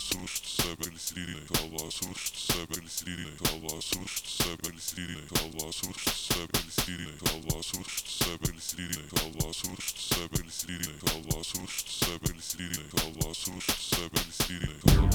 susto, sabe listirine, Allah susto, sabe listirine, Allah susto, sabe listirine, Allah susto, sabe listirine, Allah susto, sabe listirine, Allah susto, sabe listirine, Allah susto, sabe listirine, Allah